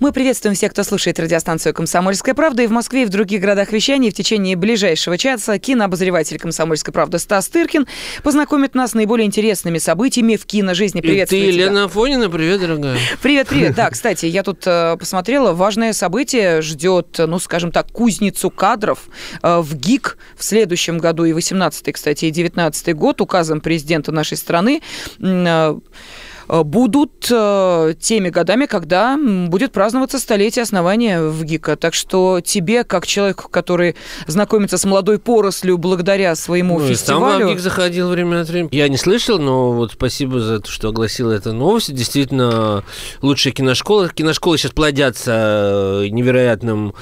Мы приветствуем всех, кто слушает радиостанцию «Комсомольская правда» и в Москве, и в других городах вещания. В течение ближайшего часа кинообозреватель «Комсомольской правды» Стас Тыркин познакомит нас с наиболее интересными событиями в киножизни. Привет, ты, Елена Афонина, привет, дорогая. Привет, привет. Да, кстати, я тут э, посмотрела, важное событие ждет, ну, скажем так, кузницу кадров э, в ГИК в следующем году, и 18-й, кстати, и 19-й год, указом президента нашей страны. Э, будут э, теми годами, когда будет праздноваться столетие основания в ГИКа. Так что тебе, как человеку, который знакомится с молодой порослью благодаря своему ну, фестивалю... сам в ГИК заходил время от времени. Я не слышал, но вот спасибо за то, что огласила эту новость. Действительно, лучшая киношкола. Киношколы сейчас плодятся э, невероятным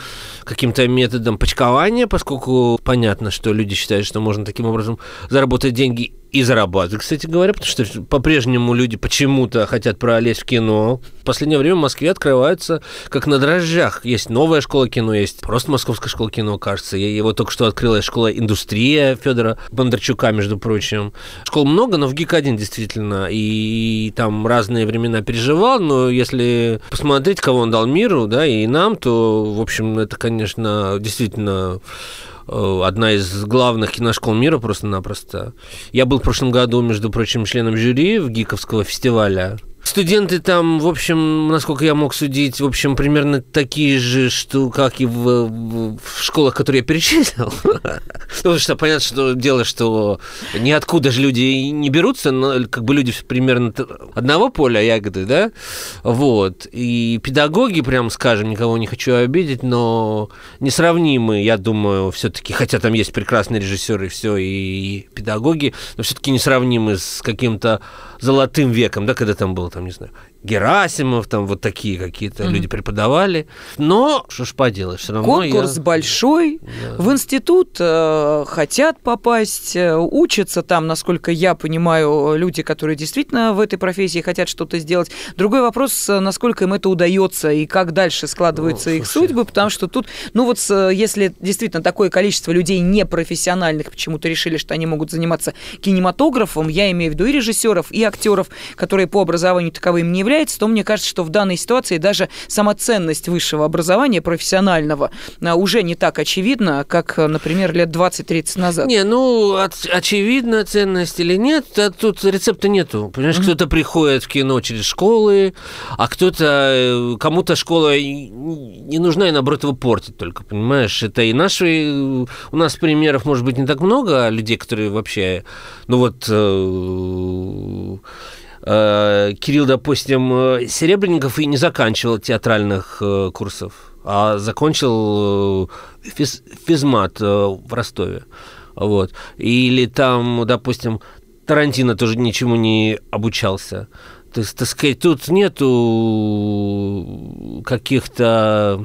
каким-то методом почкования, поскольку понятно, что люди считают, что можно таким образом заработать деньги и зарабатывать, кстати говоря, потому что по-прежнему люди почему-то хотят пролезть в кино. В последнее время в Москве открываются как на дрожжах. Есть новая школа кино, есть просто Московская школа кино, кажется. Я его только что открыла школа индустрия Федора Бондарчука, между прочим. Школ много, но в ГИК-1 действительно. И там разные времена переживал, но если посмотреть, кого он дал миру, да, и нам, то, в общем, это, конечно, действительно Э, одна из главных киношкол мира просто-напросто. Я был в прошлом году, между прочим, членом жюри в Гиковского фестиваля. Студенты там, в общем, насколько я мог судить, в общем, примерно такие же, что как и в, в школах, которые я перечислил. Потому что понятно, что дело, что ниоткуда же люди не берутся, но как бы люди примерно одного поля ягоды, да? Вот. И педагоги, прям скажем, никого не хочу обидеть, но несравнимы, я думаю, все-таки, хотя там есть прекрасные режиссеры и все, и педагоги, но все-таки несравнимы с каким-то золотым веком, да, когда там был, там, не знаю, Герасимов, там вот такие какие-то mm-hmm. люди преподавали. Но что ж поделать, все равно Конкурс я... большой, да. в институт э, хотят попасть, э, учатся там, насколько я понимаю, люди, которые действительно в этой профессии хотят что-то сделать. Другой вопрос, э, насколько им это удается и как дальше складываются ну, их слушай. судьбы, потому что тут, ну вот если действительно такое количество людей непрофессиональных почему-то решили, что они могут заниматься кинематографом, я имею в виду и режиссеров, и актеров, которые по образованию таковым не является, то мне кажется, что в данной ситуации даже сама ценность высшего образования профессионального а, уже не так очевидна, как, например, лет 20-30 назад. Не, ну, от, очевидна ценность или нет, а тут рецепта нету. Понимаешь, mm-hmm. кто-то приходит в кино через школы, а кто-то, э, кому-то школа не нужна и, наоборот, его портит только, понимаешь? Это и наши... У нас примеров, может быть, не так много людей, которые вообще... Ну вот э, Кирилл, допустим, э, Серебренников и не заканчивал театральных э, курсов, а закончил физ, физмат в Ростове. Вот. Или там, допустим, Тарантино тоже ничему не обучался. То есть, так сказать, тут нету каких-то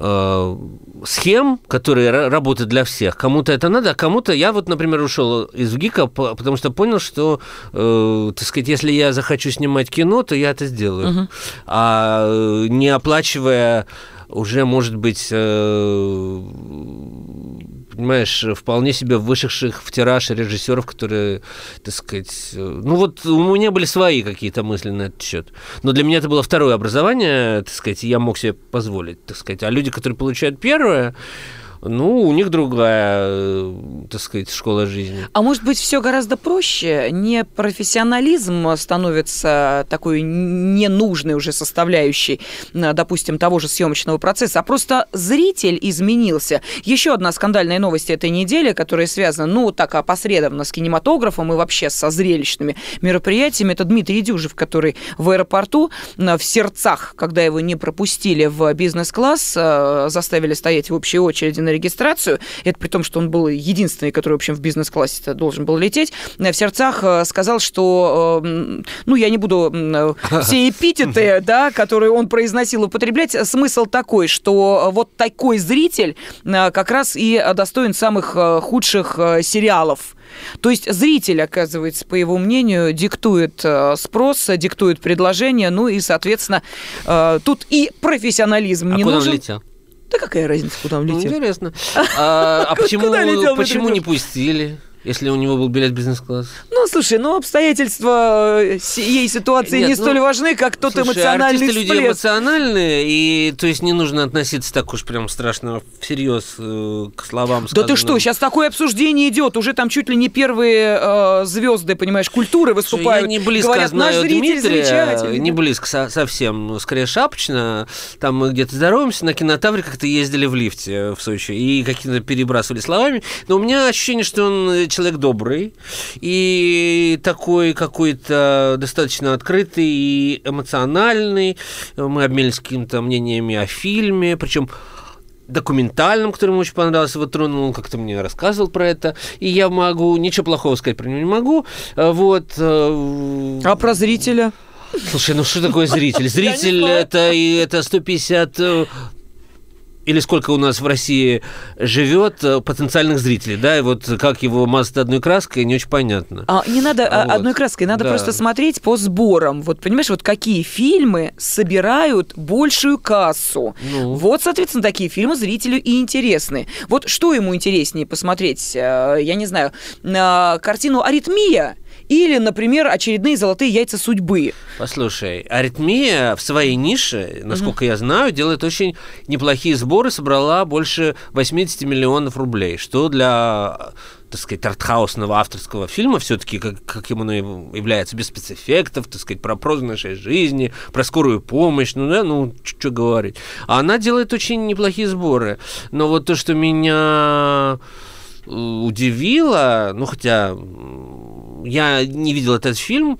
э, схем, которые работают для всех. Кому-то это надо, а кому-то... Я вот, например, ушел из ГИКа, потому что понял, что, э, так сказать, если я захочу снимать кино, то я это сделаю. Угу. А э, не оплачивая уже, может быть, э, понимаешь, вполне себе вышедших в тираж режиссеров, которые, так сказать, э, ну вот у меня были свои какие-то мысли на этот счет. Но для меня это было второе образование, так сказать, я мог себе позволить, так сказать. А люди, которые получают первое, ну, у них другая, э, так сказать, школа жизни. А может быть, все гораздо проще? Не профессионализм становится такой ненужной уже составляющей, допустим, того же съемочного процесса, а просто зритель изменился. Еще одна скандальная новость этой недели, которая связана, ну, так опосредованно с кинематографом и вообще со зрелищными мероприятиями, это Дмитрий Дюжев, который в аэропорту в сердцах, когда его не пропустили в бизнес-класс, э, заставили стоять в общей очереди на на регистрацию, это при том, что он был единственный, который, в общем, в бизнес-классе должен был лететь, в сердцах э, сказал, что, э, ну, я не буду все эпитеты, да, которые он произносил, употреблять, смысл такой, что вот такой зритель э, как раз и достоин самых худших сериалов. То есть зритель, оказывается, по его мнению, диктует спрос, диктует предложение, ну и, соответственно, тут и профессионализм а не куда нужен. Он летел? Да какая разница, куда он ну, летел? интересно. А, а почему, почему не пустили? Если у него был билет бизнес-класс? Ну, слушай, ну обстоятельства э, сей ситуации Нет, не ну, столь важны, как тот Слушай, эмоциональный артисты люди всплеск. эмоциональные, и то есть не нужно относиться так уж прям страшно всерьез э, к словам Да ты что, сказанным. сейчас такое обсуждение идет, уже там чуть ли не первые э, звезды, понимаешь, культуры выступают. Я не близко Говорят, наш знаю зритель Дмитрия, не близко со- совсем, скорее шапочно. Там мы где-то здороваемся, на кинотавре как-то ездили в лифте в Сочи и какие-то перебрасывали словами. Но у меня ощущение, что он э, человек добрый и такой какой-то достаточно открытый и эмоциональный. Мы обменялись какими-то мнениями о фильме, причем документальном, который ему очень понравился, его тронул, он как-то мне рассказывал про это, и я могу, ничего плохого сказать про него не могу, Э, вот. э, А про зрителя? Слушай, ну что такое зритель? Зритель это, это 150 э, или сколько у нас в России живет э, потенциальных зрителей, да, и вот как его мазать одной краской, не очень понятно. А, не надо а, Вот. одной краской, надо Да. просто смотреть по сборам. Вот понимаешь, вот какие фильмы собирают большую кассу. Ну. Вот, соответственно, такие фильмы зрителю и интересны. Вот что ему интереснее посмотреть, э, я не знаю, на картину «Аритмия» или, например, очередные «Золотые яйца судьбы». Послушай, аритмия в своей нише, насколько я знаю, делает очень неплохие сборы, собрала больше 80 миллионов рублей, что для так сказать, артхаусного авторского фильма, все-таки, как, ему оно является, без спецэффектов, так сказать, про прозу нашей жизни, про скорую помощь, ну да, ну, что говорить. А она делает очень неплохие сборы. Но вот то, что меня э, удивило, ну, хотя я не видел этот фильм,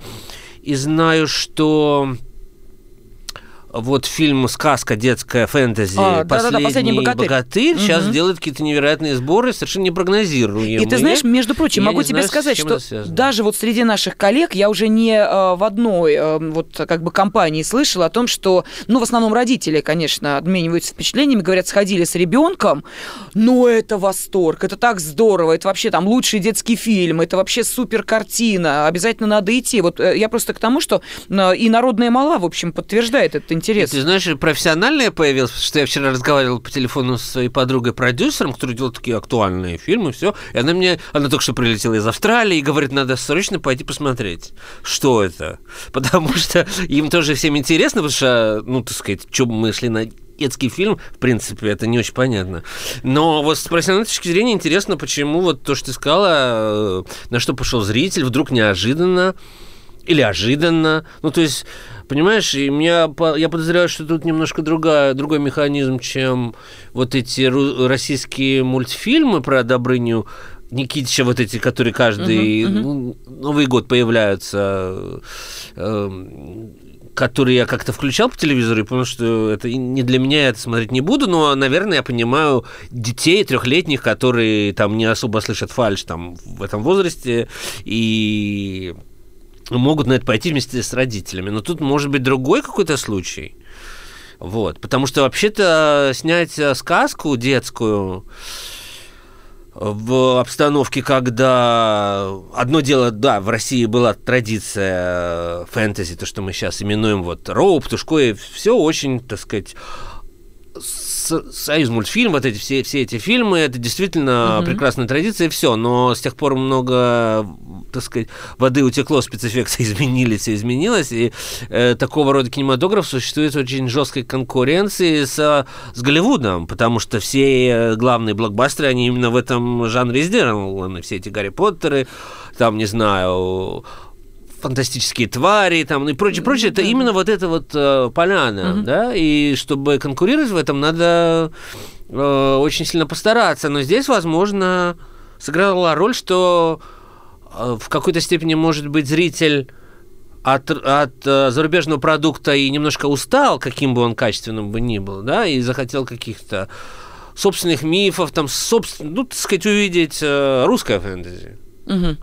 и знаю, что вот фильм «Сказка детская фэнтези» А, да-да-да, «Последний богатырь». сейчас Мгм. делает какие-то невероятные сборы, совершенно непрогнозируемые. И ты знаешь, между прочим, Я могу тебе знаю, сказать, что даже вот среди наших коллег я уже не э, в одной э, вот как бы компании слышала о том, что, ну, в основном родители, конечно, обмениваются впечатлениями, говорят, сходили с ребенком, но это восторг, это так здорово, это вообще там лучший детский фильм, это вообще супер картина, обязательно надо идти. Вот э, я просто к тому, что и народная мала, в общем, подтверждает этот И интерес. Ты знаешь, профессиональная появилась, потому что я вчера разговаривал по телефону со своей подругой-продюсером, которая делает такие актуальные фильмы, все. И она мне, она только что прилетела из Австралии и говорит, надо срочно пойти посмотреть, что это. Потому что им тоже всем интересно, потому что, ну, так сказать, что мы шли на детский фильм, в принципе, это не очень понятно. Но вот с профессиональной точки зрения интересно, почему вот то, что ты сказала, э, на что пошел зритель, вдруг неожиданно или ожиданно. Ну, то есть, понимаешь, и меня, я подозреваю, что тут немножко другая, другой механизм, чем вот эти российские мультфильмы про Добрыню Никитича, вот эти, которые каждый Мгм, ну, Новый год появляются, э, которые я как-то включал по телевизору и понял, что это не для меня, я это смотреть не буду, но, наверное, я понимаю детей трехлетних, которые там не особо слышат фальш там в этом возрасте и могут на это пойти вместе с родителями. Но тут может быть другой какой-то случай. Вот. Потому что вообще-то снять э, сказку детскую в обстановке, когда одно дело, да, в России была традиция э, фэнтези, то, что мы сейчас именуем вот Роу, Птушко, все очень, так сказать, Союз мультфильм, вот эти все, все эти фильмы, это действительно Мгм. прекрасная традиция, и все. Но с тех пор много, так сказать, воды утекло, спецэффекты изменились, все изменилось, и э, такого рода кинематограф существует в очень жесткой конкуренции с, с Голливудом, потому что все э, главные блокбастеры, они именно в этом жанре сделаны, все эти Гарри Поттеры, там, не знаю, фантастические твари там, и прочее, прочее, это именно вот эта вот э, поляна, да, и чтобы конкурировать в этом, надо э, очень сильно постараться, но здесь, возможно, сыграла роль, что э, в какой-то степени, может быть, зритель от, от э, зарубежного продукта и немножко устал, каким бы он качественным бы ни был, да, и захотел каких-то собственных мифов, там, собствен... ну, так сказать, увидеть э, русское фэнтези. Мгм.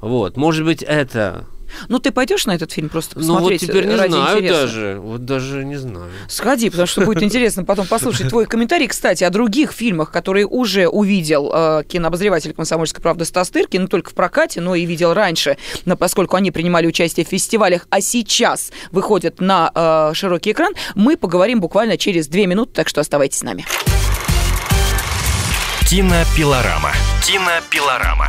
Вот, может быть, это. Ну, ты пойдешь на этот фильм просто Ну вот посмотреть теперь не ради знаю интереса? даже. Вот даже не знаю. Сходи, потому что будет интересно потом послушать твой комментарий. Кстати, о других фильмах, которые уже увидел э, кинообозреватель «Комсомольской правды» Стас Тыркин, не только в прокате, но и видел раньше, но поскольку они принимали участие в фестивалях, а сейчас выходят на э, широкий экран, мы поговорим буквально через две минуты, так что оставайтесь с нами. Кинопилорама. Кинопилорама.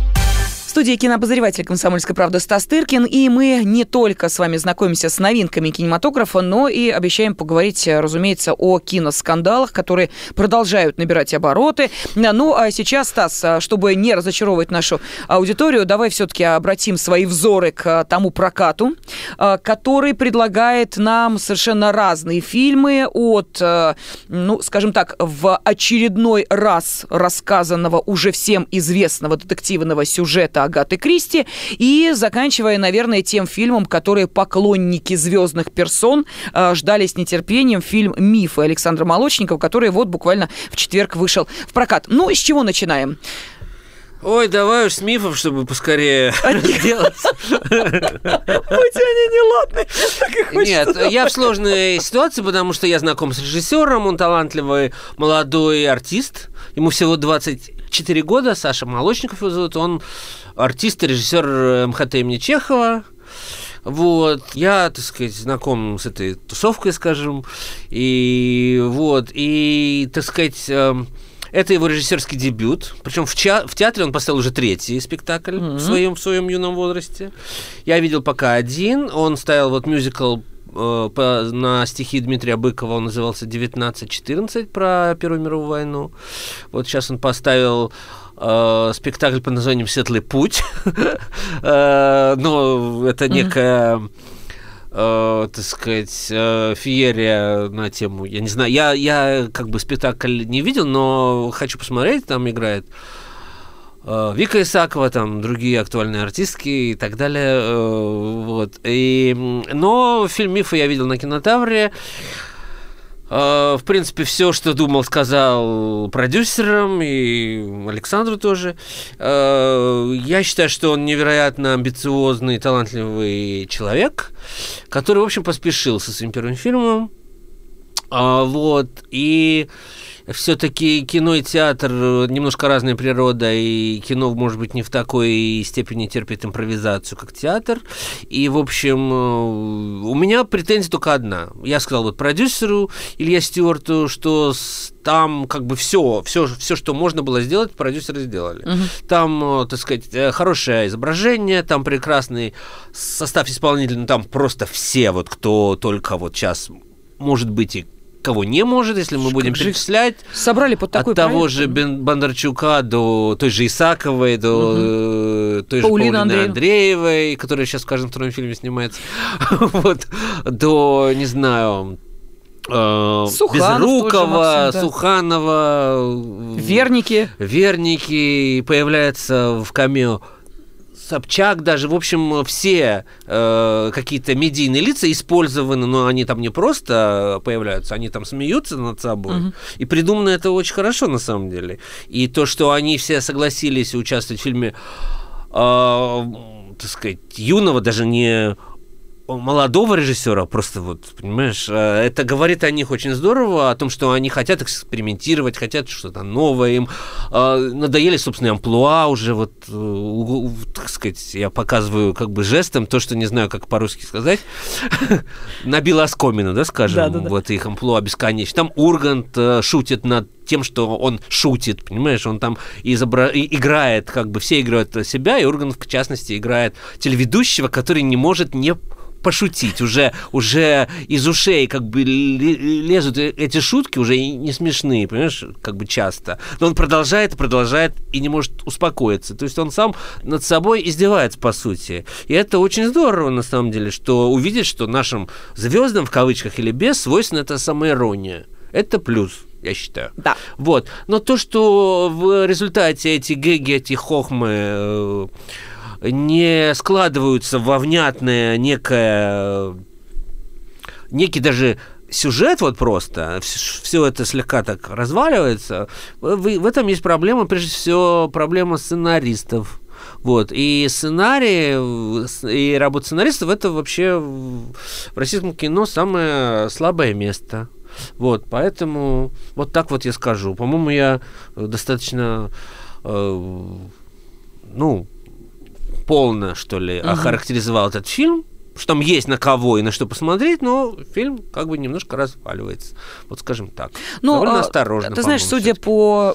Студии кинообозреватель «Комсомольской правды» Стас Тыркин. И мы не только с вами знакомимся с новинками кинематографа, но и обещаем поговорить, разумеется, о киноскандалах, которые продолжают набирать обороты. Ну, а сейчас, Стас, чтобы не разочаровывать нашу аудиторию, давай все-таки обратим свои взоры к тому прокату, который предлагает нам совершенно разные фильмы от, ну, скажем так, в очередной раз рассказанного уже всем известного детективного сюжета Агаты Кристи, и заканчивая, наверное, тем фильмом, который поклонники звездных персон э, ждали с нетерпением, фильм «Мифы» Александра Молочникова, который вот буквально в четверг вышел в прокат. Ну, с чего начинаем? Ой, давай уж с мифов, чтобы поскорее сделать. Хоть они неладные. Нет, я в сложной ситуации, потому что я знаком с режиссером, он талантливый молодой артист, ему всего 24 года, Саша Молочников его зовут, он артист и режиссер э, МХТ имени Чехова. Вот, я, так сказать, знаком с этой тусовкой, скажем, и вот, и, так сказать, эм, это его режиссерский дебют. Причем в, ча- в театре он поставил уже третий спектакль mm-hmm. в, своем, в своем юном возрасте. Я видел пока один. Он ставил вот мюзикл по, на стихи Дмитрия Быкова. Он назывался «1914» про Первую мировую войну. Вот сейчас он поставил э, спектакль под названием «Светлый путь». э, но это некая... Э, так сказать, э, феерия на тему, я не знаю, я, я как бы спектакль не видел, но хочу посмотреть, там играет э, Вика Исакова, там другие актуальные артистки и так далее, э, вот. И, но фильм «Мифы» я видел на кинотавре, а, в принципе, все, что думал, сказал продюсерам и Александру тоже. Я считаю, что он невероятно амбициозный, талантливый человек, который, в общем, поспешил со своим первым фильмом. Вот. И все-таки кино и театр э, немножко разная природа, и кино, может быть, не в такой степени терпит импровизацию, как театр. И, в общем, э, у меня претензия только одна. Я сказал вот продюсеру Илья Стюарту, что там как бы все, все, все, что можно было сделать, продюсеры сделали. Угу. Там, э, так сказать, хорошее изображение, там прекрасный состав исполнителей, ну там просто все, вот кто только вот сейчас может быть и кого не может, если мы будем перечислять. Собрали под такой От того же Бондарчука до той же Исаковой, до угу. той же Паулины Андреев. Андреевой, которая сейчас в каждом втором фильме снимается, вот, до, не знаю, э, Суханов Безрукова, Максим, да. Суханова, Верники. Верники появляется в камео Собчак даже, в общем, все э, какие-то медийные лица использованы, но они там не просто появляются, они там смеются над собой. Угу. И придумано это очень хорошо, на самом деле. И то, что они все согласились участвовать в фильме, э, так сказать, юного, даже не молодого режиссера, просто вот, понимаешь, э, это говорит о них очень здорово, о том, что они хотят экспериментировать, хотят что-то новое, им. Э, надоели, собственно, амплуа уже, вот, э, так сказать, я показываю как бы жестом то, что не знаю, как по-русски сказать, набила оскомину, да, скажем, вот их амплуа бесконечно. Там Ургант шутит над тем, что он шутит, понимаешь, он там изобра... играет, как бы все играют себя, и Ургант, в частности, играет телеведущего, который не может не пошутить. Уже, уже из ушей как бы лезут э, эти шутки, уже не смешные, понимаешь, как бы часто. Но он продолжает, продолжает и не может успокоиться. То есть он сам над собой издевается, по сути. И это очень здорово, на самом деле, что увидеть, что нашим звездам, в кавычках или без, свойственна эта самоирония. Это плюс я считаю. Да. Вот. Но то, что в результате эти гэги, эти хохмы э, не складываются во внятное некое некий даже сюжет вот просто, все это слегка так разваливается, в, этом есть проблема, прежде всего, проблема сценаристов. Вот. И сценарий, и работа сценаристов это вообще в российском кино самое слабое место. Вот, поэтому вот так вот я скажу. По-моему, я достаточно, э, ну, полно, что ли, угу. охарактеризовал этот фильм что там есть на кого и на что посмотреть, но фильм как бы немножко разваливается. Вот скажем так. Ну, Довольно а, осторожно. Ты знаешь, судя по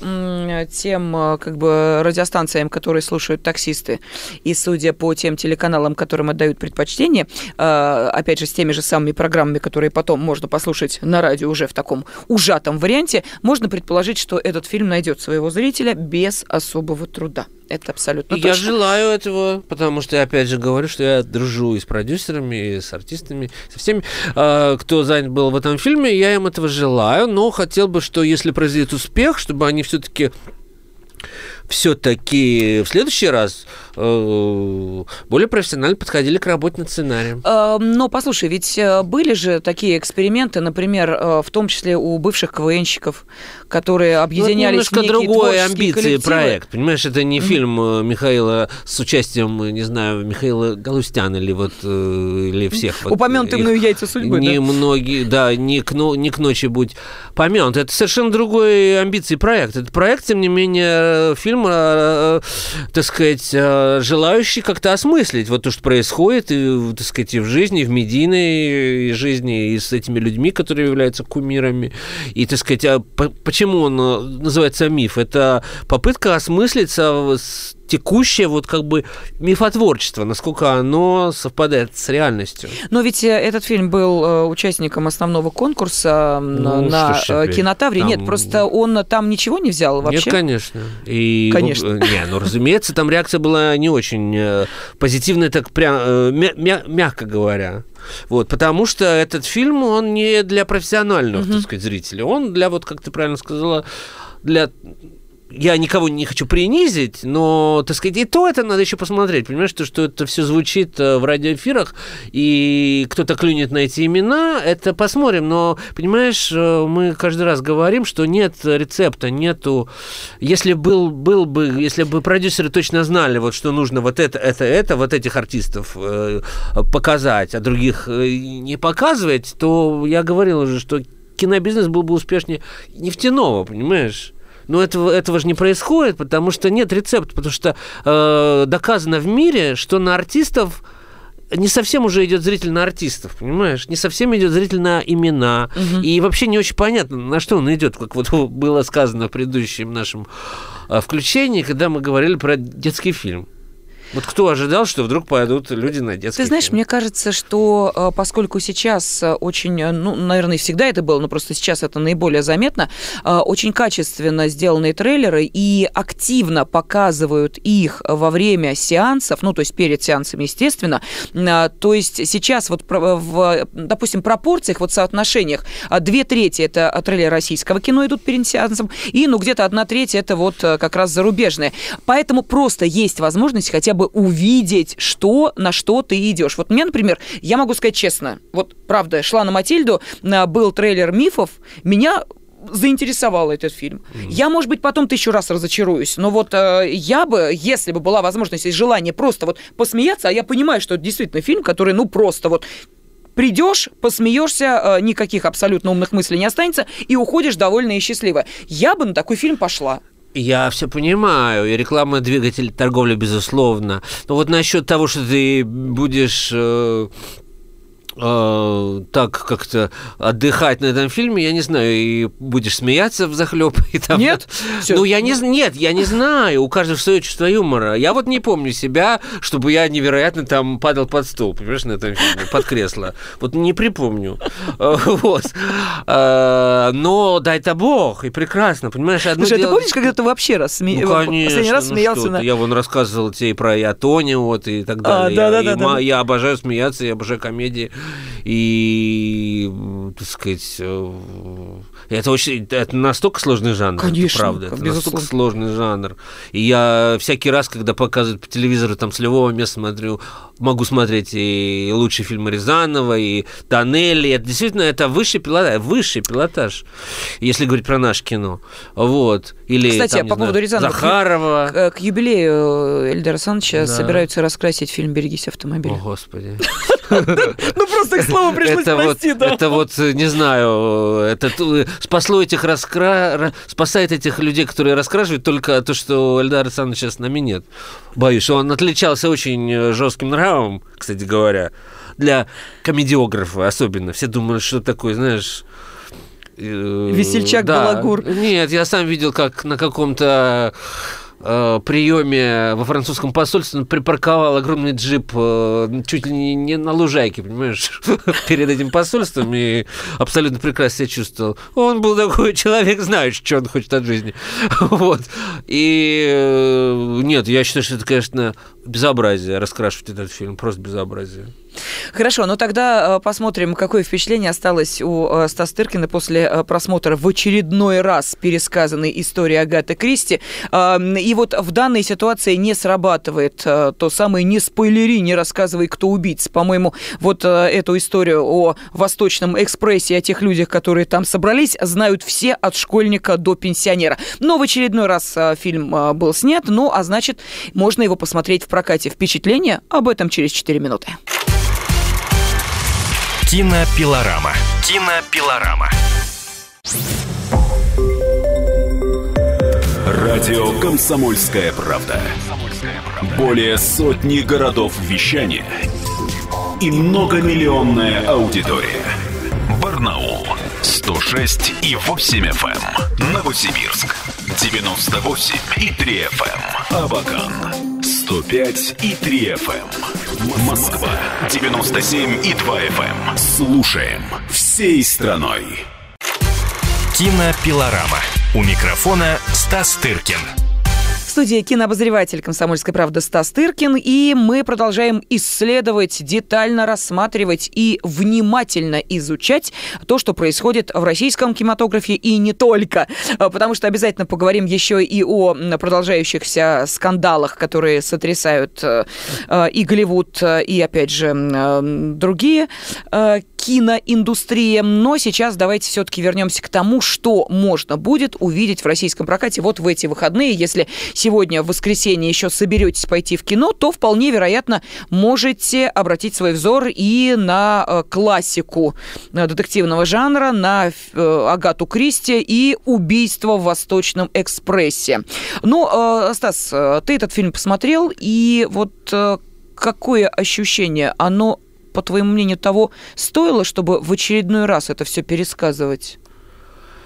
тем а, как бы радиостанциям, которые слушают таксисты, и судя по тем телеканалам, которым отдают предпочтение, а, опять же, с теми же самыми программами, которые потом можно послушать на радио уже в таком ужатом варианте, можно предположить, что этот фильм найдет своего зрителя без особого труда. Это абсолютно точно. Я желаю этого, потому что я опять же говорю, что я дружу и с продюсерами, и с артистами, со всеми, а, кто занят был в этом фильме. Я им этого желаю, но хотел бы, что если произойдет успех, чтобы они все-таки все-таки в следующий раз э, более профессионально подходили к работе над сценарием. Э, но послушай, ведь э, были же такие эксперименты, например, в том числе у бывших КВНщиков, которые объединялись ну, немножко в другой амбиции коллективы. проект. Понимаешь, это не mm-hmm. фильм Михаила с участием, не знаю, Михаила Галустяна или вот или всех. Упомянутые мною яйца судьбы. Не да? многие, да, не к, не к ночи будь помянут. Это совершенно другой амбиции проект. Это проект, тем не менее, фильм, э, так сказать, желающий как-то осмыслить вот то, что происходит, и, так сказать, и в жизни, и в медийной жизни, и с этими людьми, которые являются кумирами. И, так сказать, а почему он э, называется миф? Это попытка осмыслиться с текущее вот как бы мифотворчество, насколько оно совпадает с реальностью. Но ведь э, этот фильм был э, участником основного конкурса ну, на кинотавре. Там... Нет, просто он там ничего не взял вообще. Нет, конечно. И, конечно. Не, ну, разумеется, там реакция была не очень позитивная, так прям мя- мягко говоря. Вот, потому что этот фильм, он не для профессионального, mm-hmm. так сказать, зрителя. Он для, вот, как ты правильно сказала, для я никого не хочу принизить, но, так сказать, и то это надо еще посмотреть. Понимаешь, то, что это все звучит э, в радиоэфирах, и кто-то клюнет на эти имена, это посмотрим. Но, понимаешь, э, мы каждый раз говорим, что нет рецепта, нету... Если был, был бы, если бы продюсеры точно знали, вот что нужно вот это, это, это, вот этих артистов э, показать, а других не показывать, то я говорил уже, что кинобизнес был бы успешнее нефтяного, понимаешь? Но этого, этого же не происходит, потому что нет рецепта, потому что э, доказано в мире, что на артистов не совсем уже идет зритель на артистов, понимаешь? Не совсем идет зритель на имена. Угу. И вообще не очень понятно, на что он идет, как вот было сказано в предыдущем нашем э, включении, когда мы говорили про детский фильм. Вот кто ожидал, что вдруг пойдут люди на детский Ты знаешь, фильм? мне кажется, что э, поскольку сейчас э, очень, э, ну, наверное, всегда это было, но просто сейчас это наиболее заметно, очень качественно сделанные трейлеры и активно показывают их во время сеансов, ну, то есть перед сеансами, естественно. То есть сейчас вот, в, допустим, пропорциях, вот соотношениях, две трети это трейлеры российского кино идут перед сеансом, и, ну, где-то одна треть это вот как раз зарубежные. Поэтому просто есть возможность хотя бы увидеть, что, на что ты идешь. Вот мне, например, я могу сказать честно, вот правда, шла на Матильду, был трейлер мифов, меня заинтересовал этот фильм. Mm-hmm. Я, может быть, потом тысячу раз разочаруюсь, но вот э, я бы, если бы была возможность и желание просто вот посмеяться, а я понимаю, что это действительно фильм, который, ну, просто вот придешь, посмеешься, э, никаких абсолютно умных мыслей не останется, и уходишь довольная и счастливая. Я бы на такой фильм пошла. Я все понимаю, и реклама двигатель торговли, безусловно. Но вот насчет того, что ты будешь э, э, так как-то отдыхать на этом фильме, я не знаю, и будешь смеяться в захлеб. И там... Нет? Ну, я не, нет, я не знаю, у каждого свое чувство юмора. Я вот не помню себя, чтобы я невероятно там падал под стол, понимаешь, на этом фильме, под кресло. Вот не припомню. Вот. А, но дай-то бог, и прекрасно, понимаешь? Слушай, а ты помнишь, когда ты вообще раз ну, последний раз ну смеялся на... Я вон рассказывал тебе и про Ятони, вот, и так далее. А, да, да, да, Я обожаю смеяться, я обожаю комедии. И, так сказать, э, это очень, это настолько сложный жанр, Конечно, это правда, это безусловно. настолько сложный жанр. И я всякий раз, когда показывают по телевизору, там с любого места смотрю, могу смотреть и лучшие фильмы Рязанова, и Тоннели. Это действительно это высший пилотаж, высший пилотаж, если говорить про наше кино. Вот. Или, Кстати, там, не по поводу знаю, Рязанова, Захарова. К, к юбилею Эльдара Александровича Да. собираются раскрасить фильм «Берегись автомобиля». О, Господи. Ну, просто к слову это вот, это вот, э, не знаю, это ту- спасло этих раскра... ра- спасает этих людей, которые раскрашивают, только то, что Эльдара Александровича с нами нет. Боюсь, он отличался очень э, жестким нравом, кстати говоря, для комедиографа особенно. Все думают, что такое, знаешь... э, Весельчак да. балагур. Нет, я сам видел, как на каком-то э, приеме во французском посольстве он припарковал огромный джип э, чуть ли не- не на лужайке, понимаешь, перед этим посольством и абсолютно прекрасно себя чувствовал. Он был такой человек, знаешь, что он хочет от жизни. Вот. И э, нет, я считаю, что это, конечно, безобразие раскрашивать этот фильм, просто безобразие. Хорошо, ну тогда э, посмотрим, какое впечатление осталось у э, Стаса Тыркина после э, просмотра в очередной раз пересказанной истории Агаты Кристи. Э, И вот в данной ситуации не срабатывает то самое «не спойлери, не рассказывай, кто убийца». По-моему, вот эту историю о Восточном экспрессе, о тех людях, которые там собрались, знают все от школьника до пенсионера. Но в очередной раз фильм был снят, ну, а значит, можно его посмотреть в прокате. Впечатление об этом через 4 минуты. Кинопилорама. Кинопилорама. Радио «Комсомольская правда». Более сотни городов вещания и многомиллионная аудитория. Барнаул 106 и 8 FM. Новосибирск 98 и 3 FM. Абакан 105 и 3 FM. Москва 97 и 2 FM. Слушаем всей страной. Кинопилорама. У микрофона Стас Тыркин. Студии кинообозреватель «Комсомольской правды» Стас Тыркин, и мы продолжаем исследовать, детально рассматривать и внимательно изучать то, что происходит в российском кинематографе. И не только, А, потому что обязательно поговорим еще и о продолжающихся скандалах, которые сотрясают э, э, и Голливуд, э, и, опять же, другие киноиндустрии. Но сейчас давайте все-таки вернемся к тому, что можно будет увидеть в российском прокате вот в эти выходные. Если сегодня в воскресенье еще соберетесь пойти в кино, то вполне вероятно можете обратить свой взор и на э, классику э, детективного жанра, на э, Агату Кристи и «Убийство в Восточном экспрессе». Ну, Стас, ты этот фильм посмотрел, и вот какое ощущение? Оно, по твоему мнению, того стоило, чтобы в очередной раз это все пересказывать?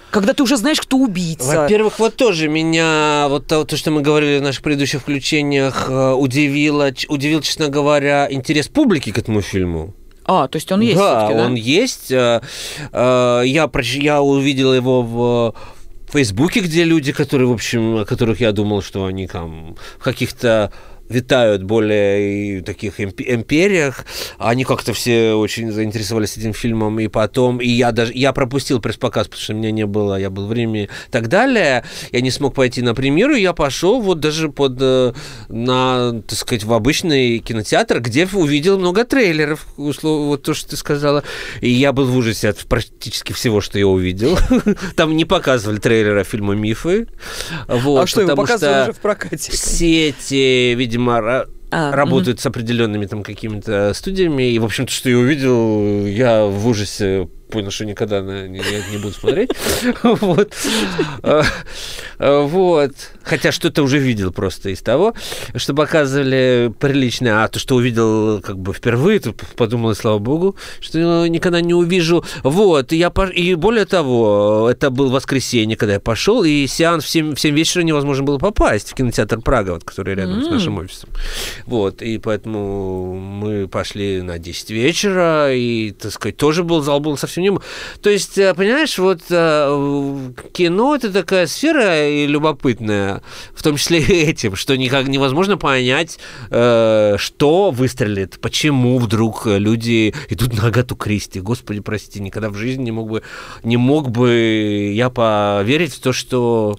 Когда ты уже знаешь, кто убийца. Во-первых, вот тоже меня, вот то, то, что мы говорили в наших предыдущих включениях, э, удивило, удивил, честно говоря, интерес публики к этому фильму. А, то есть он есть да, да? он есть. Э, э, Я, я увидел его в Фейсбуке, где люди, которые, в общем, о которых я думал, что они там в каких-то витают более и таких имп- империях. Они как-то все очень заинтересовались этим фильмом. И потом, и я даже, я пропустил пресс-показ, потому что меня не было, я был в Риме и так далее. Я не смог пойти на премьеру, я пошел вот даже под, э, на, так сказать, в обычный кинотеатр, где увидел много трейлеров, условно, вот то, что ты сказала. И я был в ужасе от практически всего, что я увидел. Там не показывали трейлера фильма «Мифы». Вот, а что, его показывали что уже в прокате? все эти, видимо, ра- А, работают с определенными там какими-то студиями. И, в общем-то, что я увидел, я в ужасе понял, что никогда на- не, не буду смотреть. Вот. А, а, Вот. Хотя что-то уже видел просто из того, что показывали приличное. А то, что увидел как бы впервые, то подумал, слава богу, что никогда не увижу. Вот. И, я, и более того, это был воскресенье, когда я пошел, и сеанс в 7, в 7 вечера невозможно было попасть в кинотеатр Прага, вот, который рядом с нашим офисом. Вот. И поэтому мы пошли на 10 вечера, и, так сказать, тоже был зал был совсем не... То есть, э, понимаешь, вот э, кино это такая сфера и любопытная, в том числе и этим, что никак невозможно понять, э, что выстрелит, почему вдруг люди идут на Агату Кристи. Господи, прости, никогда в жизни не мог бы, не мог бы я поверить в то, что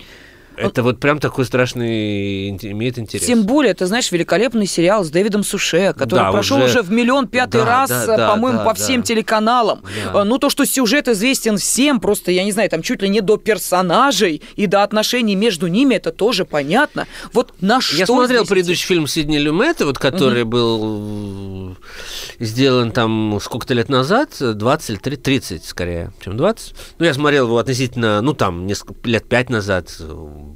это вот прям такой страшный имеет интерес. Тем более, ты знаешь, великолепный сериал с Дэвидом Суше, который Да, прошел уже... уже в миллион пятый Да, раз, да, да, по-моему, да, по да. всем телеканалам. Да. А, Ну, то, что сюжет известен всем, просто, я не знаю, там чуть ли не до персонажей и до отношений между ними, это тоже понятно. Вот на что Я смотрел предыдущий фильм Сидни Люмета, вот, который был э, сделан там сколько-то лет назад, 20 или 30, 30 скорее, чем 20. Ну, я смотрел его относительно, ну, там, несколько лет 5 назад,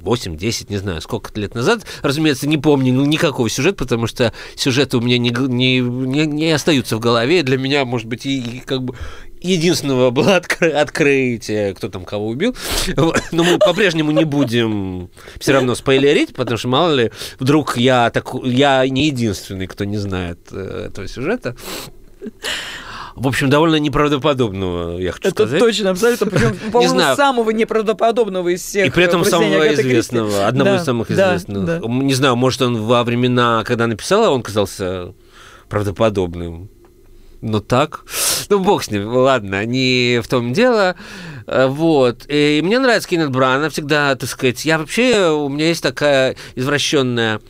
8-10, не знаю, сколько лет назад. Разумеется, не помню никакого сюжета, потому что сюжеты у меня не, не, не, не остаются в голове. Для меня, может быть, и, и как бы единственного было откры- открытие, кто там кого убил. Но мы по-прежнему не будем все равно спойлерить, потому что мало ли, вдруг я, так, я не единственный, кто не знает э, этого сюжета. В общем, довольно неправдоподобного, я хочу Это сказать. точно, абсолютно. Причем, по-моему, самого неправдоподобного из всех И при этом э, самого Агаты Кристи. известного, одного Да, из самых да, известных. да. Не знаю, может, он во времена, когда написал, он казался правдоподобным. Ну так. Ну, бог с ним, ладно, не в том дело. Э, Вот. И мне нравится Кеннет Брана всегда, так сказать. Я вообще, у меня есть такая извращенная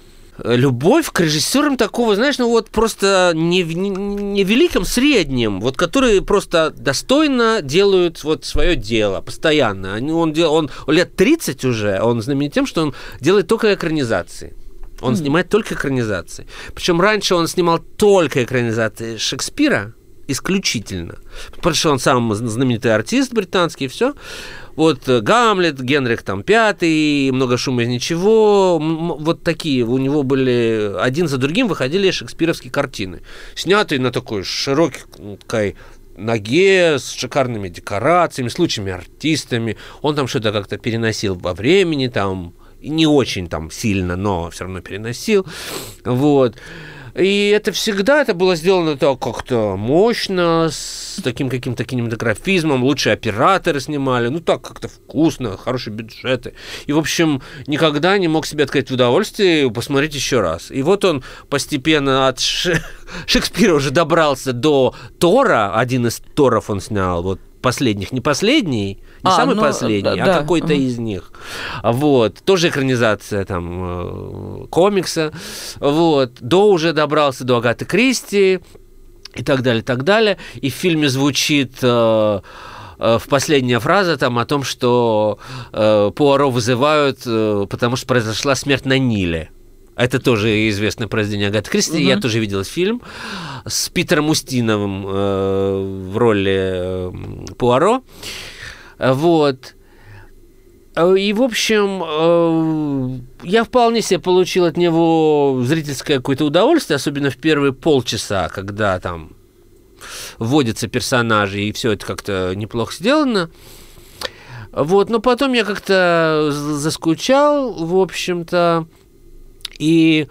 любовь к режиссерам такого, знаешь, ну вот просто не, в- не, не великом, среднем, вот которые просто достойно делают вот свое дело постоянно. Они- Он, дел- он лет 30 уже, он знаменит тем, что он делает только экранизации. Он снимает только экранизации. Причем раньше он снимал только экранизации Шекспира, исключительно. Потому что он сам знаменитый артист британский, все. Вот э, Гамлет, Генрих там пятый, много шума из ничего. Вот такие у него были один за другим выходили шекспировские картины, снятые на такой широкой ноге, с шикарными декорациями, с лучшими артистами. Он там что-то как-то переносил во времени, там не очень там сильно, но все равно переносил. Вот. И это всегда это было сделано так как-то мощно, с таким каким-то кинематографизмом, лучшие операторы снимали, ну так как-то вкусно, хорошие бюджеты. И, в общем, никогда не мог себе отказать в удовольствии посмотреть еще раз. И вот он постепенно от Ше- Шекспира уже добрался до Тора, один из Торов он снял, вот последних, не последний, не А, самый ну, последний, да, а да. какой-то Мгм. из них. Вот. Тоже экранизация там э, комикса. Вот. До уже добрался до Агаты Кристи и так далее, так далее. И в фильме звучит э, э, в последняя фраза там о том, что э, Пуаро вызывают, э, потому что произошла смерть на Ниле. Это тоже известное произведение Агаты Кристи. Я тоже видел фильм с Питером Устиновым э, в роли э, Пуаро. Э, Вот. Э, И, в общем, э, я вполне себе получил от него зрительское какое-то удовольствие, особенно в первые полчаса, когда там вводятся персонажи, и все это как-то неплохо сделано. Вот, но потом я как-то заскучал, в общем-то, и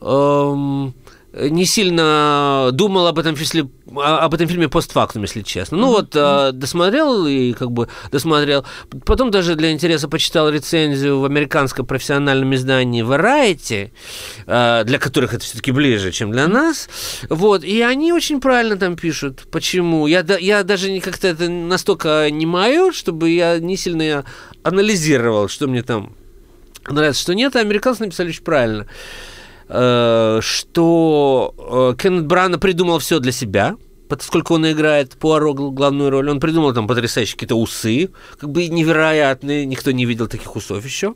эм, не сильно думал об этом, если, об этом фильме постфактум, если честно. Ну вот, э, досмотрел и как бы досмотрел. Потом даже для интереса почитал рецензию в американском профессиональном издании Variety, э, для которых это все-таки ближе, чем для нас. Вот, и они очень правильно там пишут. Почему? Я, я даже не как-то это настолько не мое, чтобы я не сильно анализировал, что мне там нравится, что нет, а американцы написали очень правильно, э, что э, Кеннет Брана придумал все для себя, поскольку он играет Пуаро гл- главную роль, он придумал там потрясающие какие-то усы, как бы невероятные, никто не видел таких усов еще,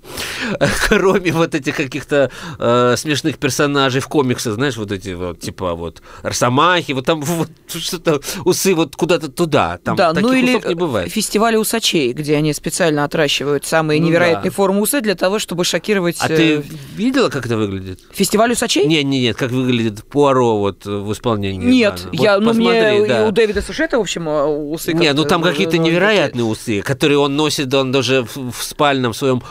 кроме вот этих каких-то э, смешных персонажей в комиксах, знаешь, вот эти вот, типа вот Росомахи, вот там вот что-то, усы вот куда-то туда, там да, таких ну или усов не бывает. фестивали усачей, где они специально отращивают самые Ну невероятные да. формы усы для того, чтобы шокировать... А э, ты видела, как это выглядит? Фестиваль усачей? Нет, нет, нет, как выглядит Пуаро вот в исполнении. Нет, Брана. я, Вот ну мне посмотри, и да. у Дэвида Сушета, в общем, э, усы... Не, ну там какие-то невероятные усы, которые он носит, он даже в, спальном своем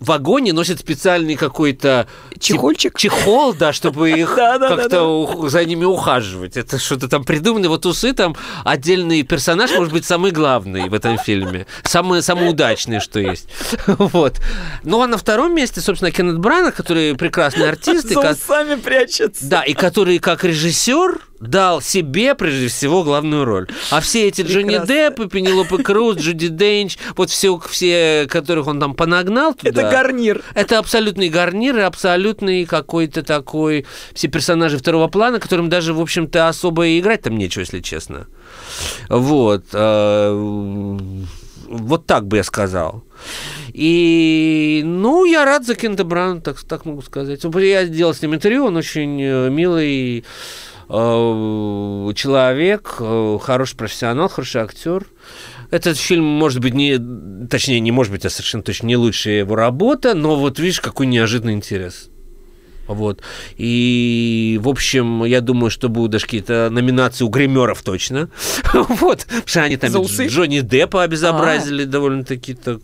вагоне носят специальный какой-то... Чехольчик? Чехол, да, чтобы их как-то за ними ухаживать. Это что-то там придумано. Вот усы там отдельный персонаж, может быть, самый главный в этом фильме. Самый, самый удачный, что есть. Вот. Ну, а на втором месте, собственно, Кеннет Брана, который прекрасный артист. За усами прячется. Да, и который как режиссер дал себе, прежде всего, главную роль. А все эти Джонни Прекрасно. Деппы, Пенелопы Круз, Джуди Денч, вот все, все, которых он там понагнал туда. Это гарнир. Это абсолютный гарнир и абсолютный какой-то такой... Все персонажи второго плана, которым даже, в общем-то, особо и играть там нечего, если честно. Вот. э, Вот так бы я сказал. И, ну, я рад за Кента Брауна, так, так могу сказать. Я сделал с ним интервью, он очень э, милый человек, э, хороший профессионал, хороший актер. Этот фильм, может быть, не, точнее, не может быть, а совершенно точно не лучшая его работа, но вот видишь, какой неожиданный интерес. Вот. И, в общем, я думаю, что будут даже какие-то номинации у гримеров точно. Вот. Потому что они там? Джонни Деппа обезобразили довольно-таки так.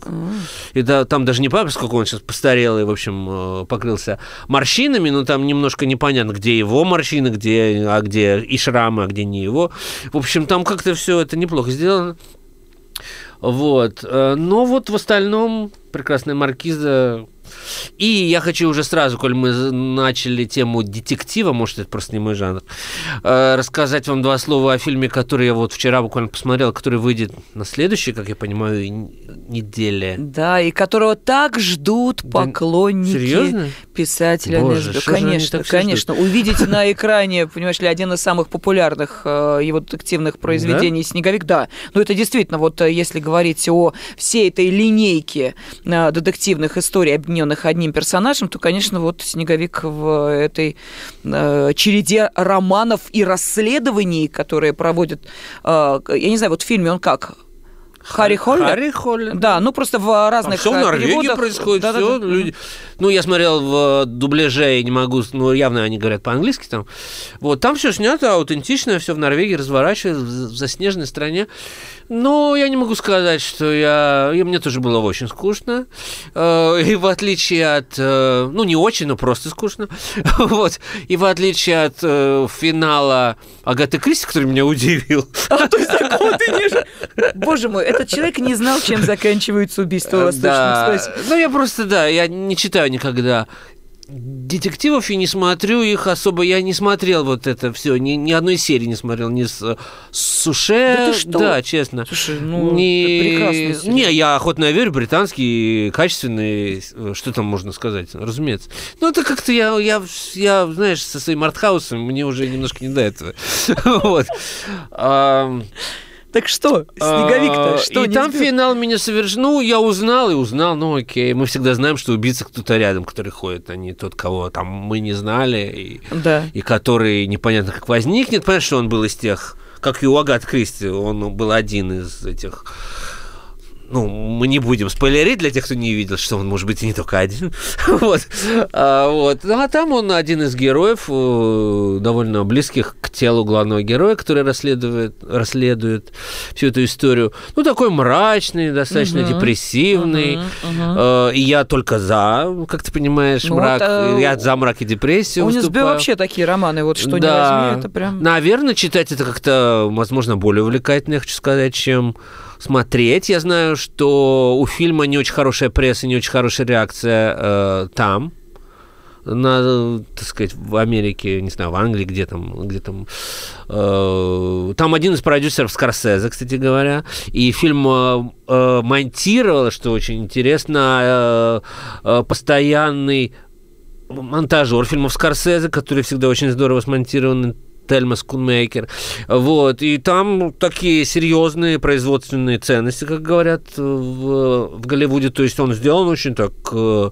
И да, там даже не папа, сколько он сейчас постарел и, в общем, э, покрылся морщинами, но там немножко непонятно, где его морщины, где, а где и шрамы, а где не его. В общем, там как-то все это неплохо сделано. Вот. Э, Но вот в остальном прекрасная маркиза. И я хочу уже сразу, коль мы начали тему детектива, может, это просто не мой жанр, э, рассказать вам два слова о фильме, который я вот вчера буквально посмотрел, который выйдет на следующей, как я понимаю, неделе. Да, и которого так ждут Да, поклонники серьезно? писателя Боже, они Конечно, конечно. Увидеть на экране, понимаешь ли, один из самых популярных э, его детективных произведений «Снеговик», да. Но это действительно, вот э, если говорить о всей этой линейке детективных историй, объединенных одним персонажем, то, конечно, вот «Снеговик» в этой э, череде романов и расследований, которые проводят, э, я не знаю, вот в фильме он как? Харри Холлер? Харри Холлер. Да, ну просто в разных все в э, Норвегии переводах. происходит, Да-да-да. все. Люди... Ну, я смотрел в дубляже, я не могу, ну, явно они говорят по-английски там. Вот, там все снято аутентично, все в Норвегии разворачивается, в заснеженной стране. Но я не могу сказать, что я... И мне тоже было очень скучно. Э, И в отличие от... э, Ну, не очень, но просто скучно. Вот. И в отличие от э, финала Агаты Кристи, который меня удивил. А, то есть такого ты не Боже мой, этот человек не знал, чем заканчивается убийство в Восточном Да. Ну, я просто, да, я не читаю никогда детективов и не смотрю их особо. Я не смотрел вот это все, ни, ни одной серии не смотрел, ни с, с Суше. Да ты что? Да, честно. Слушай, ну, не, это не, я охотно верю, британский, качественный, э, что там можно сказать, разумеется. Ну, это как-то я, я, я, знаешь, со своим артхаусом, мне уже немножко не до этого. Вот. Так что, Снеговик-то, а, что И там финал меня совершил. Ну, я узнал и узнал, ну окей. Мы всегда знаем, что убийца кто-то рядом, который ходит, а не тот, кого там мы не знали, и, Да. и который непонятно как возникнет. Понятно, что он был из тех, как и у Агат Кристи, он был один из этих ну, мы не будем спойлерить для тех, кто не видел, что он может быть и не только один. вот. А, вот. Ну, а там он один из героев, э, довольно близких к телу главного героя, который расследует, расследует всю эту историю. Ну, такой мрачный, достаточно Мгм. депрессивный. Мгм. Э, и я только за, как ты понимаешь, Ну, мрак. это- Я за мрак и депрессию У выступаю. вообще такие романы, вот что Да. не возьми, это прям... Наверное, читать это как-то, возможно, более увлекательно, я хочу сказать, чем смотреть. Я знаю, что у фильма не очень хорошая пресса, не очень хорошая реакция э, там. На, так сказать, в Америке, не знаю, в Англии, где там, где там, э, там один из продюсеров Скорсезе, кстати говоря, и фильм э, э, монтировал, что очень интересно, э, э, постоянный монтажер фильмов Скорсезе, который всегда очень здорово смонтирован, Тельма Скунмейкер. Вот. И там такие серьезные производственные ценности, как говорят в, в Голливуде. То есть он сделан очень так э, э,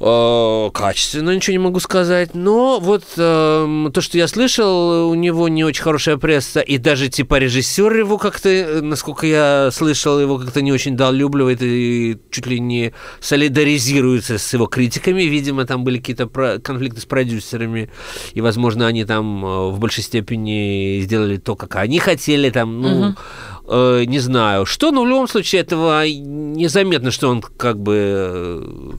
качественно, ничего не могу сказать. Но вот э, то, что я слышал, у него не очень хорошая пресса, и даже типа режиссер его как-то, э, насколько я слышал, его как-то не очень долюбливает и чуть ли не солидаризируется с его критиками. Видимо, там были какие-то конфликты с продюсерами, и, возможно, они там э, в большей степени сделали то, как они хотели, там, ну, Мгм. Э, не знаю что, но в любом случае этого незаметно, что он как бы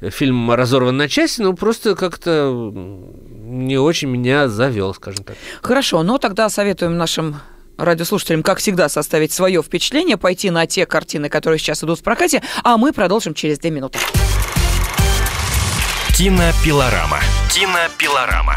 э, фильм разорван на части, но просто как-то не очень меня завел, скажем так. Хорошо, но тогда советуем нашим радиослушателям, как всегда, составить свое впечатление, пойти на те картины, которые сейчас идут в прокате, а мы продолжим через две минуты. Кинопилорама. Кинопилорама.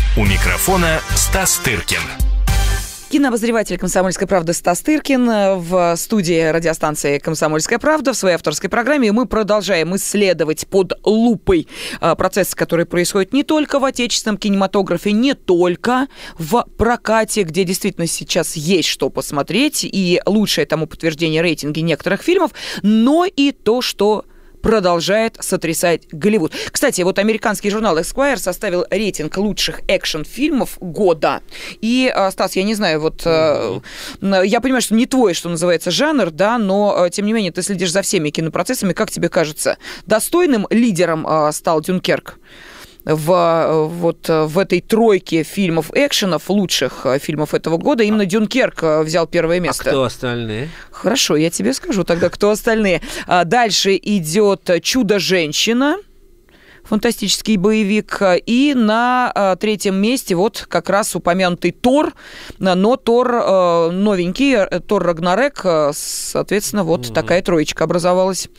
У микрофона Стас Тыркин. Кинообозреватель «Комсомольской правды» Стас Тыркин в студии радиостанции «Комсомольская правда» в своей авторской программе. И мы продолжаем исследовать под лупой а, процессы, которые происходят не только в отечественном кинематографе, не только в прокате, где действительно сейчас есть что посмотреть, и лучшее тому подтверждение рейтинги некоторых фильмов, но и то, что продолжает сотрясать Голливуд. Кстати, вот американский журнал Esquire составил рейтинг лучших экшн-фильмов года. И, а, Стас, я не знаю, вот mm-hmm. я понимаю, что не твой, что называется, жанр, да, но, тем не менее, ты следишь за всеми кинопроцессами. Как тебе кажется, достойным лидером стал Дюнкерк? В, вот, в этой тройке фильмов экшенов, лучших э, фильмов этого года, именно Дюнкерк э, взял первое а место. А кто остальные? Хорошо, я тебе скажу тогда, кто остальные. А дальше идет «Чудо-женщина», фантастический боевик. И на э, третьем месте вот как раз упомянутый Тор, но Тор э, новенький, э, Тор Рагнарек, соответственно, вот mm-hmm. такая троечка образовалась.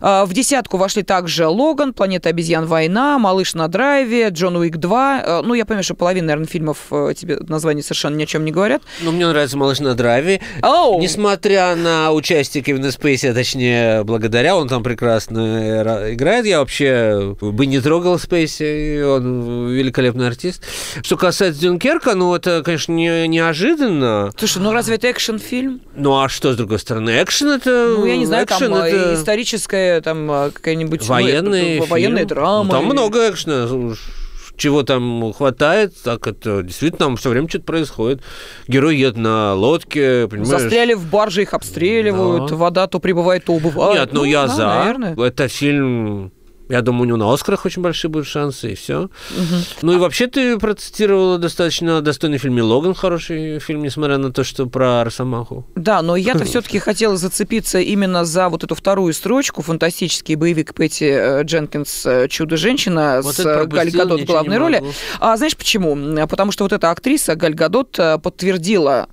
В десятку вошли также Логан, Планета обезьян, Война, Малыш на драйве, Джон Уик 2. Ну, я понимаю, что половина, наверное, фильмов тебе названия совершенно ни о чем не говорят. Ну, мне нравится Малыш на драйве. Oh. Несмотря на участие Кевина Спейси, а точнее, благодаря, он там прекрасно играет, я вообще бы не трогал Спейси, он великолепный артист. Что касается Дюнкерка, ну, это, конечно, не, неожиданно. Слушай, ну разве это экшен-фильм? Ну, а что, с другой стороны? Экшен это... Ну, я не знаю, экшен, там это... историческая, там, какая-нибудь... Военный ну, Военная драма. Ну, там много экшена чего там хватает, так это действительно там все время что-то происходит. Герой едет на лодке, понимаешь? Застряли в барже, их обстреливают, да. вода то прибывает, то убывает. Нет, ну, ну я да, за. Наверное. Это фильм я думаю, у него на Оскарах очень большие будут шансы, и все. Угу. Ну и вообще ты процитировала достаточно достойный фильм и Логан хороший фильм, несмотря на то, что про Росомаху. Да, но я-то все-таки хотела зацепиться именно за вот эту вторую строчку, фантастический боевик Пэтти э, Дженкинс э, «Чудо-женщина» вот с э, Галь Гадот в главной роли. А знаешь почему? Потому что вот эта актриса Галь Гадот подтвердила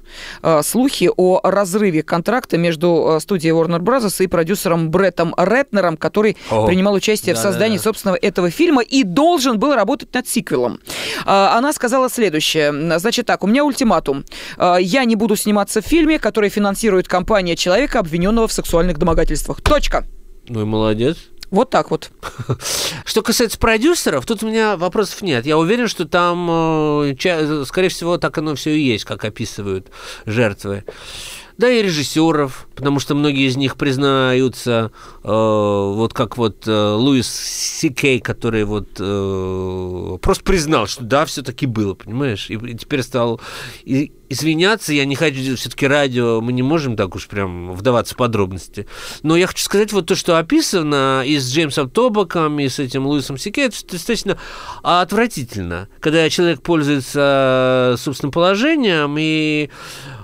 слухи о разрыве контракта между студией Warner Bros. и продюсером Бреттом Ретнером, который О, принимал участие да, в создании да, да. собственного этого фильма и должен был работать над сиквелом. А, она сказала следующее. Значит так, у меня ультиматум. А, я не буду сниматься в фильме, который финансирует компания человека, обвиненного в сексуальных домогательствах. Точка. Ну и молодец. Вот так вот. Что касается продюсеров, тут у меня вопросов нет. Я уверен, что там, э, скорее всего, так оно все и есть, как описывают жертвы да и режиссеров, потому что многие из них признаются, э, вот как вот э, Луис Сикей, который вот э, просто признал, что да, все-таки было, понимаешь, и, и теперь стал и, извиняться, я не хочу, все-таки радио, мы не можем так уж прям вдаваться в подробности. Но я хочу сказать вот то, что описано и с Джеймсом Тобаком, и с этим Луисом Сикей, это достаточно отвратительно, когда человек пользуется собственным положением и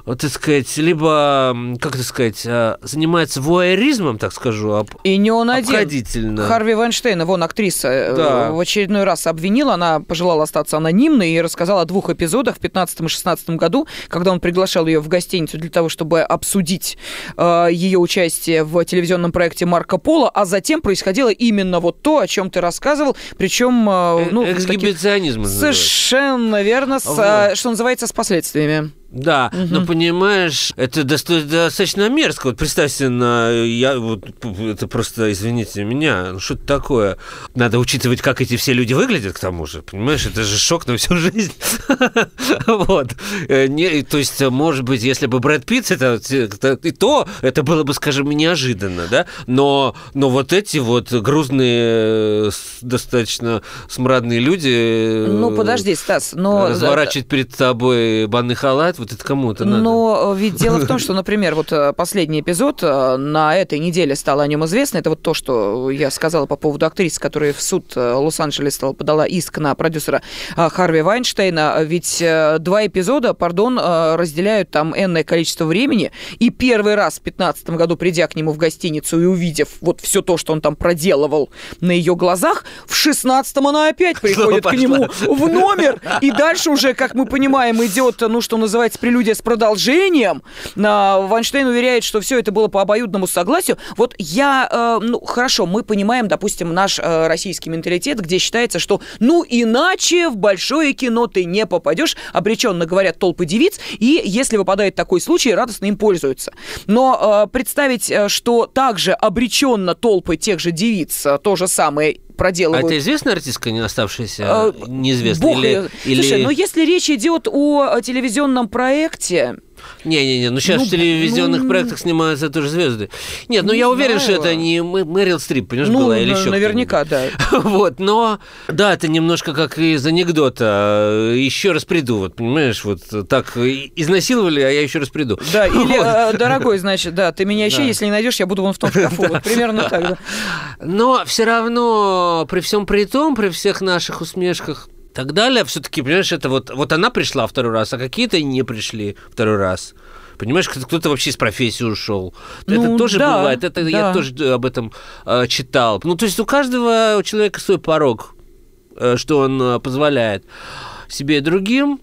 вот, так сказать, либо, как это сказать, а, занимается вуайеризмом, так скажу, об... И не он один. Харви Вайнштейна, вон актриса, э, да. в очередной раз обвинила, она пожелала остаться анонимной и рассказала о двух эпизодах в 15 и 16 году, когда он приглашал ее в гостиницу для того, чтобы обсудить э, ее участие в телевизионном проекте Марко Поло, а затем происходило именно вот то, о чем ты рассказывал, причем... Э, ну, Эксгибиционизм. Совершенно верно, с, вот. что называется, с последствиями. Да, угу. но понимаешь, это достаточно мерзко. Вот представь себе, на, я, вот, это просто, извините меня, ну что это такое? Надо учитывать, как эти все люди выглядят, к тому же, понимаешь? Это же шок на всю жизнь. Вот. Э, то есть, может быть, если бы Брэд Питт, это и то, это было бы, скажем, неожиданно, да? Но, но вот эти вот грузные, достаточно смрадные люди... Ну, подожди, Стас, но... Разворачивать перед тобой банный халат, вот это кому-то надо. Но ведь дело в том, что, например, вот э, последний эпизод э, на этой неделе стало о нем известно. Это вот то, что я сказала по поводу актрисы, которая в суд э, Лос-Анджелеса подала иск на продюсера Харви Вайнштейна. Ведь два эпизода, пардон, разделяют там энное количество времени. И первый раз в 2015 году, придя к нему в гостиницу и увидев вот все то, что он там проделывал на ее глазах, в 16-м она опять приходит к нему в номер. И дальше уже, как мы понимаем, идет, ну, что называется, называется прелюдия с продолжением. Вайнштейн уверяет, что все это было по обоюдному согласию. Вот я, э, ну, хорошо, мы понимаем, допустим, наш э, российский менталитет, где считается, что, ну, иначе в большое кино ты не попадешь, обреченно говорят толпы девиц, и если выпадает такой случай, радостно им пользуются. Но э, представить, что также обреченно толпы тех же девиц то же самое проделывают. А это известная артистка, не оставшаяся а, неизвестной? Бог или, или... Слушай, ну если речь идет о телевизионном проекте, не-не-не, ну сейчас ну, в телевизионных ну, проектах снимаются тоже звезды. Нет, ну я уверен, что это не Мэрил Стрип, понимаешь, ну, была или еще наверняка, да. вот, но да, это немножко как из анекдота. Еще раз приду, вот, понимаешь, вот так изнасиловали, а я еще раз приду. Да, или, э, дорогой, значит, да, ты меня ищи, если не найдешь, я буду вон в том шкафу. Вот примерно так, да. Но все равно, при всем при том, при всех наших усмешках, так далее. Все-таки, понимаешь, это вот, вот она пришла второй раз, а какие-то не пришли второй раз. Понимаешь, кто-то вообще из профессии ушел. Ну, это тоже да, бывает. Это да. я тоже об этом э, читал. Ну, то есть у каждого человека свой порог, э, что он э, позволяет себе и другим.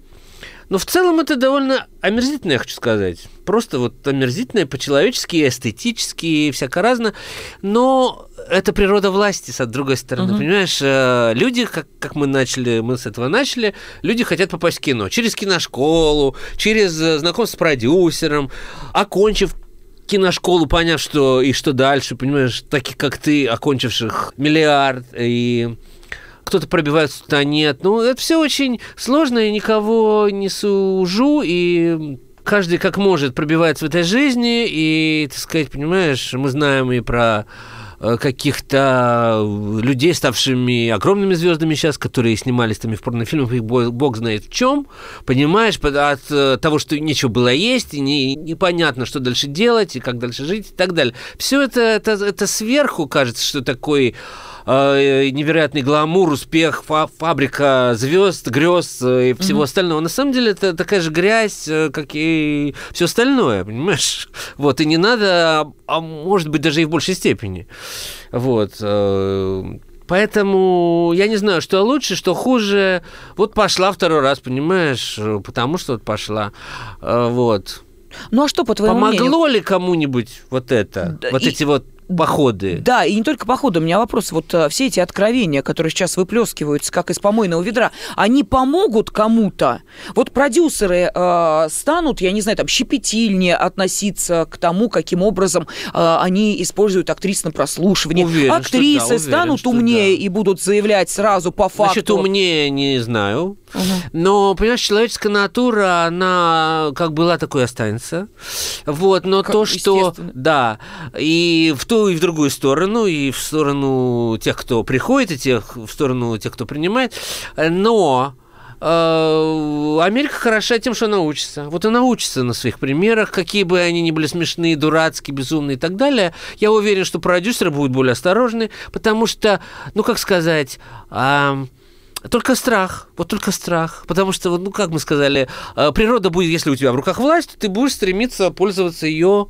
Но в целом это довольно омерзительно, я хочу сказать. Просто вот омерзительное по-человечески, эстетически, всяко разно. Но это природа власти, с другой стороны. Угу. Понимаешь, э, люди, как, как мы начали, мы с этого начали, люди хотят попасть в кино. Через киношколу, через э, знакомство с продюсером, окончив киношколу, поняв, что и что дальше, понимаешь, таких, как ты, окончивших миллиард и кто-то пробивается, кто-то нет. Ну, это все очень сложно, и никого не сужу, и каждый как может пробивается в этой жизни, и, так сказать, понимаешь, мы знаем и про э, каких-то людей, ставшими огромными звездами сейчас, которые снимались там и в порнофильмах, и бог знает в чем, понимаешь, от э, того, что нечего было есть, и не, непонятно, что дальше делать, и как дальше жить, и так далее. Все это, это, это сверху кажется, что такой э, невероятный гламур, успех, фа фабрика звезд, грез э, и всего mm-hmm. остального. На самом деле это такая же грязь, э, как и все остальное, понимаешь? Вот, и не надо, а, а может быть даже и в большей степени. Вот. Э, поэтому я не знаю, что лучше, что хуже. Вот пошла второй раз, понимаешь, потому что вот пошла. Вот. Ну а что, по твоему Помогло мнению? ли кому-нибудь вот это? Да, вот и... эти вот походы. Да, и не только походы. У меня вопрос. Вот э, все эти откровения, которые сейчас выплескиваются, как из помойного ведра, они помогут кому-то? Вот продюсеры э, станут, я не знаю, там, щепетильнее относиться к тому, каким образом э, они используют актрис на прослушивание. Уверен, Актрисы да, уверен, станут умнее да. и будут заявлять сразу по факту. Значит, умнее не знаю. Угу. Но, понимаешь, человеческая натура, она как была, такой останется. Вот, но как, то, что... Да, и в ту, и в другую сторону, и в сторону тех, кто приходит, и тех, в сторону тех, кто принимает. Но э, Америка хороша тем, что она учится. Вот она учится на своих примерах, какие бы они ни были смешные, дурацкие, безумные и так далее. Я уверен, что продюсеры будут более осторожны, потому что, ну, как сказать... Э, только страх, вот только страх, потому что, ну, как мы сказали, э, природа будет, если у тебя в руках власть, то ты будешь стремиться пользоваться ее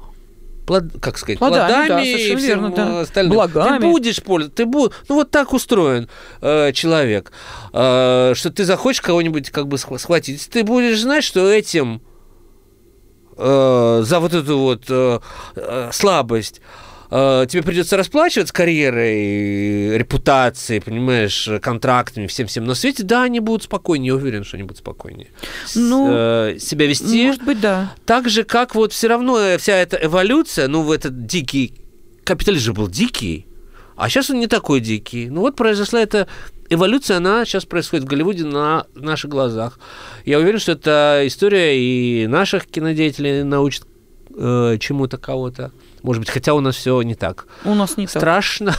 плод, как сказать, плодами, плодами да, и всем верно, да. остальным. Благами. Ты будешь пользоваться, ты будешь, ну вот так устроен э, человек, э, что ты захочешь кого-нибудь как бы схватить, ты будешь знать, что этим э, за вот эту вот э, э слабость э, тебе придется расплачиваться карьерой, репутацией, понимаешь, контрактами, всем-всем на свете, да, они будут спокойнее, я уверен, что они будут спокойнее. Ну, С- э, себя вести. Может быть, да. Так же, как вот все равно э, вся эта эволюция, ну, в этот дикий капитализм же был дикий, а сейчас он не такой дикий. Ну вот произошла эта эволюция, она сейчас происходит в Голливуде на наших глазах. Я уверен, что эта история и наших кинодеятелей научит э, чему-то кого-то. Может быть, хотя у нас все не так. У нас не так. Страшно.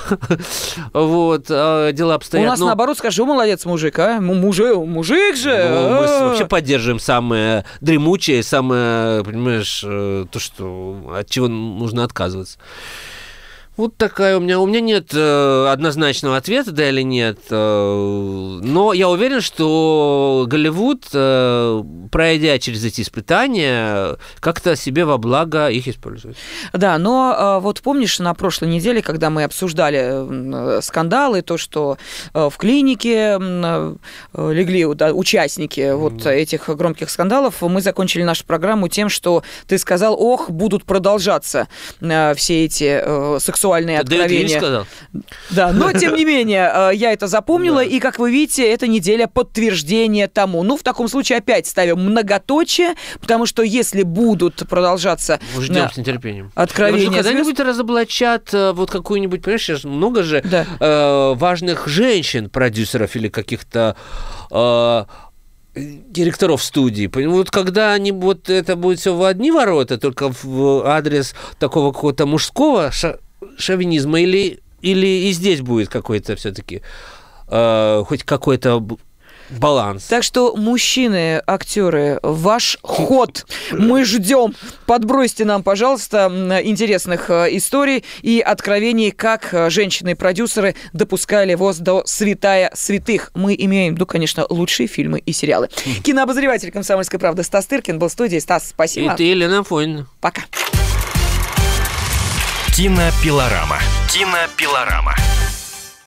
вот, а, дела У обстоят. нас но- наоборот, скажи, «О, молодец, мужик, а? Му- Мужик, мужик же. Ну, мы а!» вообще поддерживаем самое дремучее, самое, понимаешь, э, то, что от чего нужно отказываться. Вот такая у меня. У меня нет э, однозначного ответа, да или нет. э, но я уверен, что Голливуд, э, пройдя через эти испытания, как-то себе во благо их использует. Да, но а, вот помнишь, на прошлой неделе, когда мы обсуждали э, скандалы, то, что э, в клинике э, легли да, участники вот этих громких скандалов, мы закончили нашу программу тем, что ты сказал, ох, будут продолжаться э, все эти э, сексуальные Дэвид Линч откровения. сказал? Да, но тем не менее, э, я это запомнила, и, как вы видите, эта неделя подтверждение тому. Ну, в таком случае опять ставим многоточие, потому что если будут продолжаться ждем э, с нетерпением. откровения звезд- когда-нибудь разоблачат э, вот какую-нибудь, понимаешь, сейчас много же Да. э, важных женщин, продюсеров или каких-то э, директоров студии. Вот когда они вот это будет все в одни ворота, только в адрес такого какого-то мужского ша- шовинизма, или, или и здесь будет какой-то все-таки хоть какой-то баланс. Так что, мужчины, актеры, ваш ход мы ждем. Подбросьте нам, пожалуйста, интересных э, историй и откровений, как э, женщины-продюсеры допускали ВОЗ до святая святых. Мы имеем виду, конечно, лучшие фильмы и сериалы. Кинообозреватель «Комсомольской правды» Стас Тыркин был в студии. Стас, И спасибо. ты, Елена Афонина. Пока. Кинопилорама. Кинопилорама.